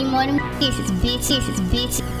E moro em bitches, bitches, bitches.